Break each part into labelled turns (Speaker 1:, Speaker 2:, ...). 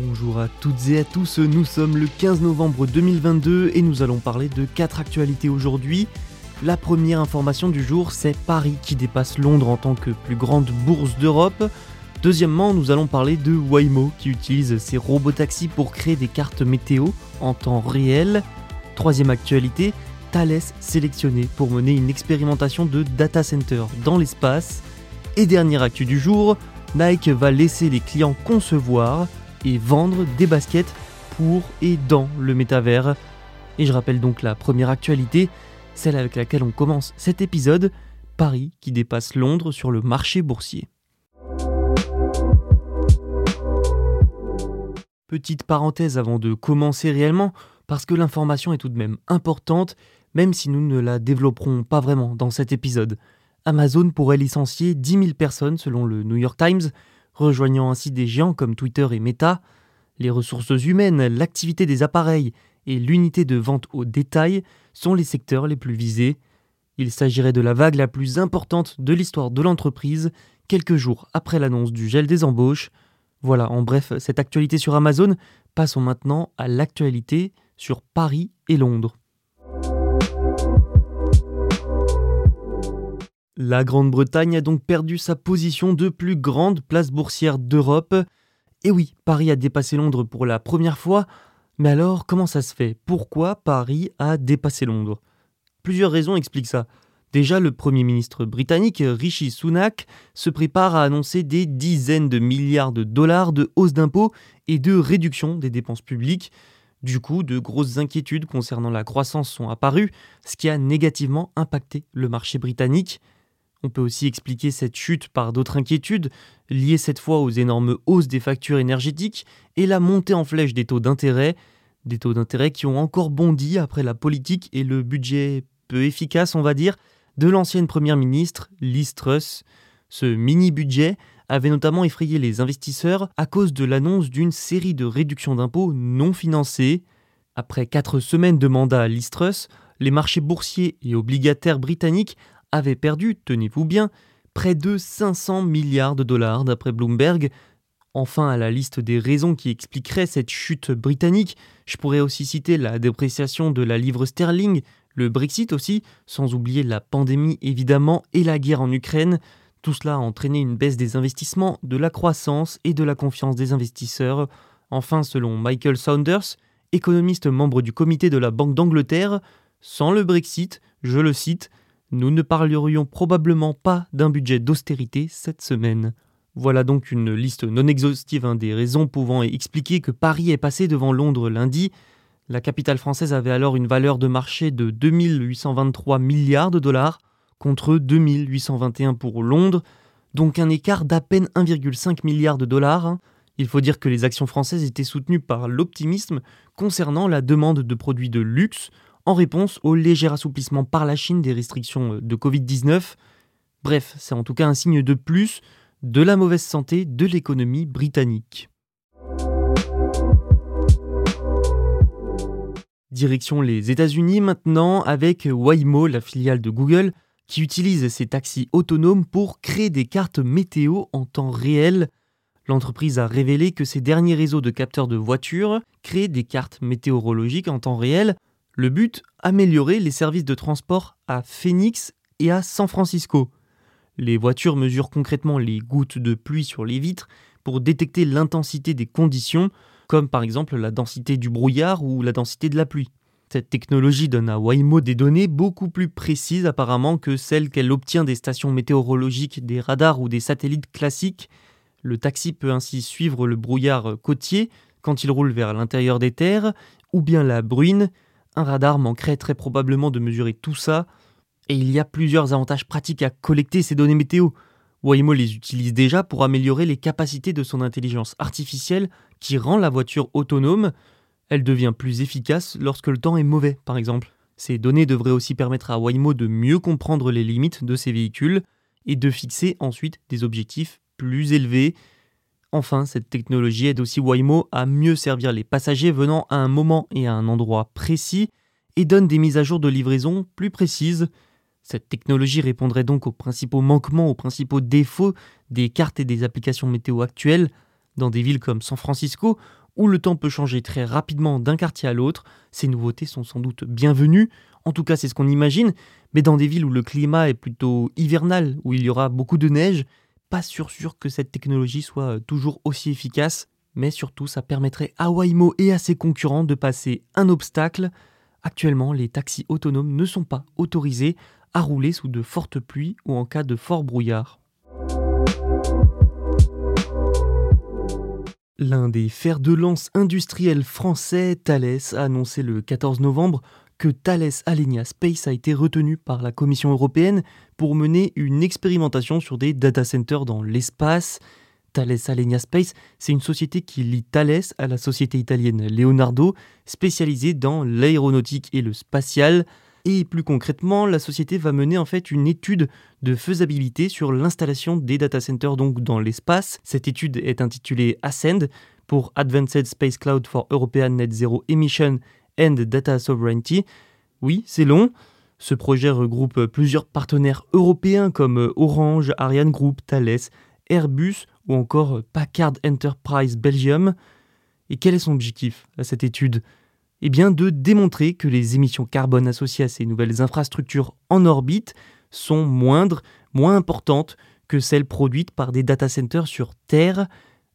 Speaker 1: Bonjour à toutes et à tous, nous sommes le 15 novembre 2022 et nous allons parler de quatre actualités aujourd'hui. La première information du jour, c'est Paris qui dépasse Londres en tant que plus grande bourse d'Europe. Deuxièmement, nous allons parler de Waymo qui utilise ses robotaxis pour créer des cartes météo en temps réel. Troisième actualité, Thales sélectionné pour mener une expérimentation de data center dans l'espace. Et dernière actu du jour, Nike va laisser les clients concevoir et vendre des baskets pour et dans le métavers. Et je rappelle donc la première actualité, celle avec laquelle on commence cet épisode, Paris qui dépasse Londres sur le marché boursier. Petite parenthèse avant de commencer réellement, parce que l'information est tout de même importante, même si nous ne la développerons pas vraiment dans cet épisode. Amazon pourrait licencier 10 000 personnes selon le New York Times, rejoignant ainsi des géants comme Twitter et Meta. Les ressources humaines, l'activité des appareils et l'unité de vente au détail sont les secteurs les plus visés. Il s'agirait de la vague la plus importante de l'histoire de l'entreprise, quelques jours après l'annonce du gel des embauches. Voilà, en bref, cette actualité sur Amazon. Passons maintenant à l'actualité sur Paris et Londres. La Grande-Bretagne a donc perdu sa position de plus grande place boursière d'Europe. Et oui, Paris a dépassé Londres pour la première fois. Mais alors, comment ça se fait? Pourquoi Paris a dépassé Londres? Plusieurs raisons expliquent ça. Déjà, le Premier ministre britannique Rishi Sunak se prépare à annoncer des dizaines de milliards de dollars de hausse d'impôts et de réduction des dépenses publiques. Du coup, de grosses inquiétudes concernant la croissance sont apparues, ce qui a négativement impacté le marché britannique. On peut aussi expliquer cette chute par d'autres inquiétudes, liées cette fois aux énormes hausses des factures énergétiques et la montée en flèche des taux d'intérêt, des taux d'intérêt qui ont encore bondi après la politique et le budget peu efficace, on va dire, de l'ancienne première ministre Liz. Ce mini-budget avait notamment effrayé les investisseurs à cause de l'annonce d'une série de réductions d'impôts non financées. Après quatre semaines de mandat à Liz Truss, les marchés boursiers et obligataires britanniques avaient perdu, tenez-vous bien, près de 500 milliards de dollars d'après Bloomberg. Enfin, à la liste des raisons qui expliqueraient cette chute britannique, je pourrais aussi citer la dépréciation de la livre sterling, le Brexit aussi, sans oublier la pandémie évidemment et la guerre en Ukraine. Tout cela a entraîné une baisse des investissements, de la croissance et de la confiance des investisseurs. Enfin, selon Michael Saunders, économiste membre du comité de la Banque d'Angleterre, sans le Brexit, je le cite, nous ne parlerions probablement pas d'un budget d'austérité cette semaine. Voilà donc une liste non exhaustive hein, des raisons pouvant expliquer que Paris est passé devant Londres lundi. La capitale française avait alors une valeur de marché de 2823 milliards de dollars contre 2821 pour Londres, donc un écart d'à peine 1,5 milliard de dollars. hein. Il faut dire que les actions françaises étaient soutenues par l'optimisme concernant la demande de produits de luxe en réponse au léger assouplissement par la Chine des restrictions de Covid-19. Bref, c'est en tout cas un signe de plus de la mauvaise santé de l'économie britannique. Direction les États-Unis maintenant avec Waymo, la filiale de Google, qui utilise ses taxis autonomes pour créer des cartes météo en temps réel. L'entreprise a révélé que ses derniers réseaux de capteurs de voitures créent des cartes météorologiques en temps réel. Le but Améliorer les services de transport à Phoenix et à San Francisco. Les voitures mesurent concrètement les gouttes de pluie sur les vitres pour détecter l'intensité des conditions, comme par exemple la densité du brouillard ou la densité de la pluie. Cette technologie donne à Waymo des données beaucoup plus précises apparemment que celles qu'elle obtient des stations météorologiques, des radars ou des satellites classiques. Le taxi peut ainsi suivre le brouillard côtier quand il roule vers l'intérieur des terres, ou bien la bruine. Un radar manquerait très probablement de mesurer tout ça, et il y a plusieurs avantages pratiques à collecter ces données météo. Waymo les utilise déjà pour améliorer les capacités de son intelligence artificielle qui rend la voiture autonome. Elle devient plus efficace lorsque le temps est mauvais, par exemple. Ces données devraient aussi permettre à Waymo de mieux comprendre les limites de ses véhicules et de fixer ensuite des objectifs plus élevés. Enfin, cette technologie aide aussi Waymo à mieux servir les passagers venant à un moment et à un endroit précis et donne des mises à jour de livraison plus précises. Cette technologie répondrait donc aux principaux manquements, aux principaux défauts des cartes et des applications météo actuelles. Dans des villes comme San Francisco, où le temps peut changer très rapidement d'un quartier à l'autre, ces nouveautés sont sans doute bienvenues, en tout cas c'est ce qu'on imagine, mais dans des villes où le climat est plutôt hivernal, où il y aura beaucoup de neige, pas sûr sûr que cette technologie soit toujours aussi efficace, mais surtout ça permettrait à Waymo et à ses concurrents de passer un obstacle. Actuellement, les taxis autonomes ne sont pas autorisés à rouler sous de fortes pluies ou en cas de fort brouillard. L'un des fers de lance industriels français, Thales, a annoncé le 14 novembre que Thales Alenia Space a été retenu par la Commission européenne pour mener une expérimentation sur des data centers dans l'espace. Thales Alenia Space, c'est une société qui lie Thales à la société italienne Leonardo, spécialisée dans l'aéronautique et le spatial. Et plus concrètement, la société va mener en fait une étude de faisabilité sur l'installation des data centers donc dans l'espace. Cette étude est intitulée Ascend pour Advanced Space Cloud for European Net Zero Emission and Data Sovereignty. Oui, c'est long. Ce projet regroupe plusieurs partenaires européens comme Orange, Ariane Group, Thales, Airbus ou encore Packard Enterprise Belgium. Et quel est son objectif à cette étude? Eh bien, de démontrer que les émissions carbone associées à ces nouvelles infrastructures en orbite sont moindres, moins importantes que celles produites par des data centers sur Terre.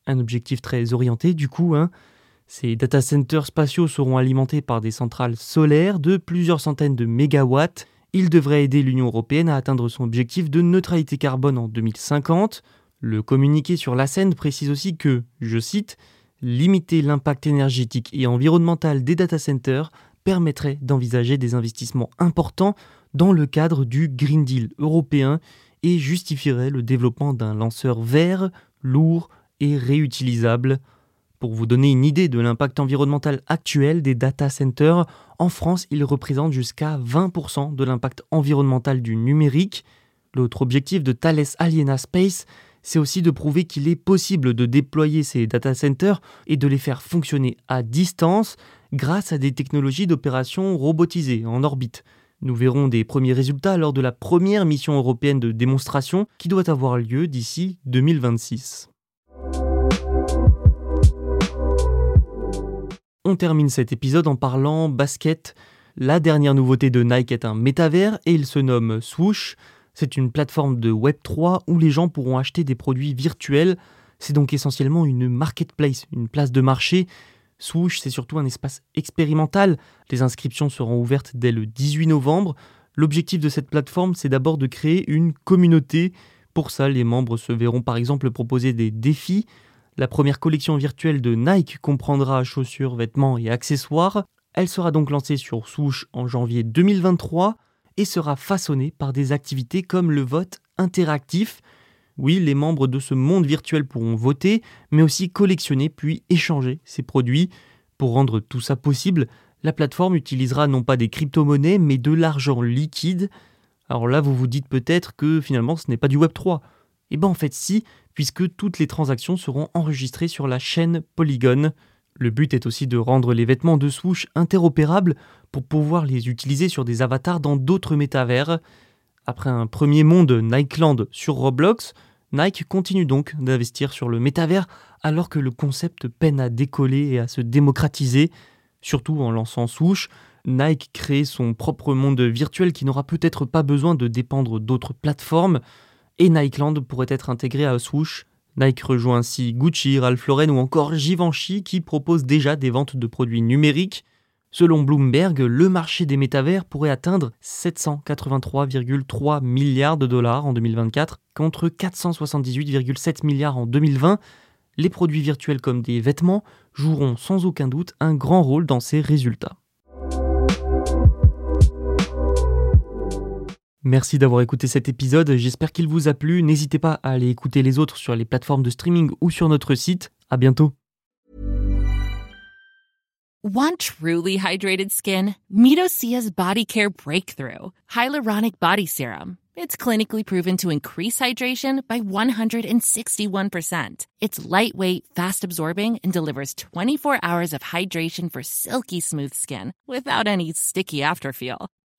Speaker 1: Un objectif très orienté du coup. Hein. Ces data centers spatiaux seront alimentés par des centrales solaires de plusieurs centaines de mégawatts. Ils devraient aider l'Union européenne à atteindre son objectif de neutralité carbone en 2050. Le communiqué sur la scène précise aussi que, je cite, Limiter l'impact énergétique et environnemental des data centers permettrait d'envisager des investissements importants dans le cadre du Green Deal européen et justifierait le développement d'un lanceur vert, lourd et réutilisable. Pour vous donner une idée de l'impact environnemental actuel des data centers, en France, ils représentent jusqu'à 20% de l'impact environnemental du numérique. L'autre objectif de Thales Aliena Space, c'est aussi de prouver qu'il est possible de déployer ces data centers et de les faire fonctionner à distance grâce à des technologies d'opération robotisées en orbite. Nous verrons des premiers résultats lors de la première mission européenne de démonstration qui doit avoir lieu d'ici 2026. On termine cet épisode en parlant basket. La dernière nouveauté de Nike est un métavers et il se nomme Swoosh. C'est une plateforme de Web3 où les gens pourront acheter des produits virtuels. C'est donc essentiellement une marketplace, une place de marché. Swoosh, c'est surtout un espace expérimental. Les inscriptions seront ouvertes dès le 18 novembre. L'objectif de cette plateforme, c'est d'abord de créer une communauté. Pour ça, les membres se verront par exemple proposer des défis. La première collection virtuelle de Nike comprendra chaussures, vêtements et accessoires. Elle sera donc lancée sur Swoosh en janvier 2023 et sera façonné par des activités comme le vote interactif. Oui, les membres de ce monde virtuel pourront voter, mais aussi collectionner puis échanger ces produits. Pour rendre tout ça possible, la plateforme utilisera non pas des crypto-monnaies, mais de l'argent liquide. Alors là, vous vous dites peut-être que finalement ce n'est pas du Web3. Eh bien en fait si, puisque toutes les transactions seront enregistrées sur la chaîne Polygon. Le but est aussi de rendre les vêtements de swoosh interopérables pour pouvoir les utiliser sur des avatars dans d'autres métavers. Après un premier monde Nikeland sur Roblox, Nike continue donc d'investir sur le métavers alors que le concept peine à décoller et à se démocratiser. Surtout en lançant Swoosh, Nike crée son propre monde virtuel qui n'aura peut-être pas besoin de dépendre d'autres plateformes. Et Nikeland pourrait être intégré à Swoosh. Nike rejoint ainsi Gucci, Ralph Lauren ou encore Givenchy qui proposent déjà des ventes de produits numériques. Selon Bloomberg, le marché des métavers pourrait atteindre 783,3 milliards de dollars en 2024 contre 478,7 milliards en 2020. Les produits virtuels comme des vêtements joueront sans aucun doute un grand rôle dans ces résultats. Merci d'avoir écouté cet épisode, j'espère qu'il vous a plu. N'hésitez pas à aller écouter les autres sur les plateformes de streaming ou sur notre site. À bientôt.
Speaker 2: Want truly hydrated skin? Meet Osea's Body Care Breakthrough Hyaluronic Body Serum. It's clinically proven to increase hydration by 161%. It's lightweight, fast absorbing, and delivers 24 hours of hydration for silky smooth skin without any sticky afterfeel.